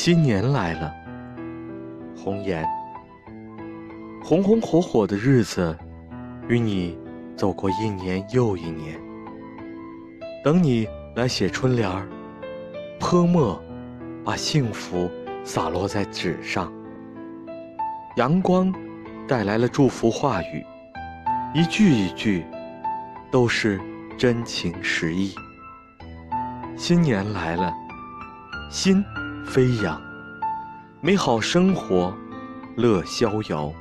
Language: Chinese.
新年来了，红颜。红红火火的日子，与你走过一年又一年。等你来写春联儿，泼墨，把幸福洒落在纸上。阳光带来了祝福话语，一句一句都是真情实意。新年来了，心飞扬，美好生活乐逍遥。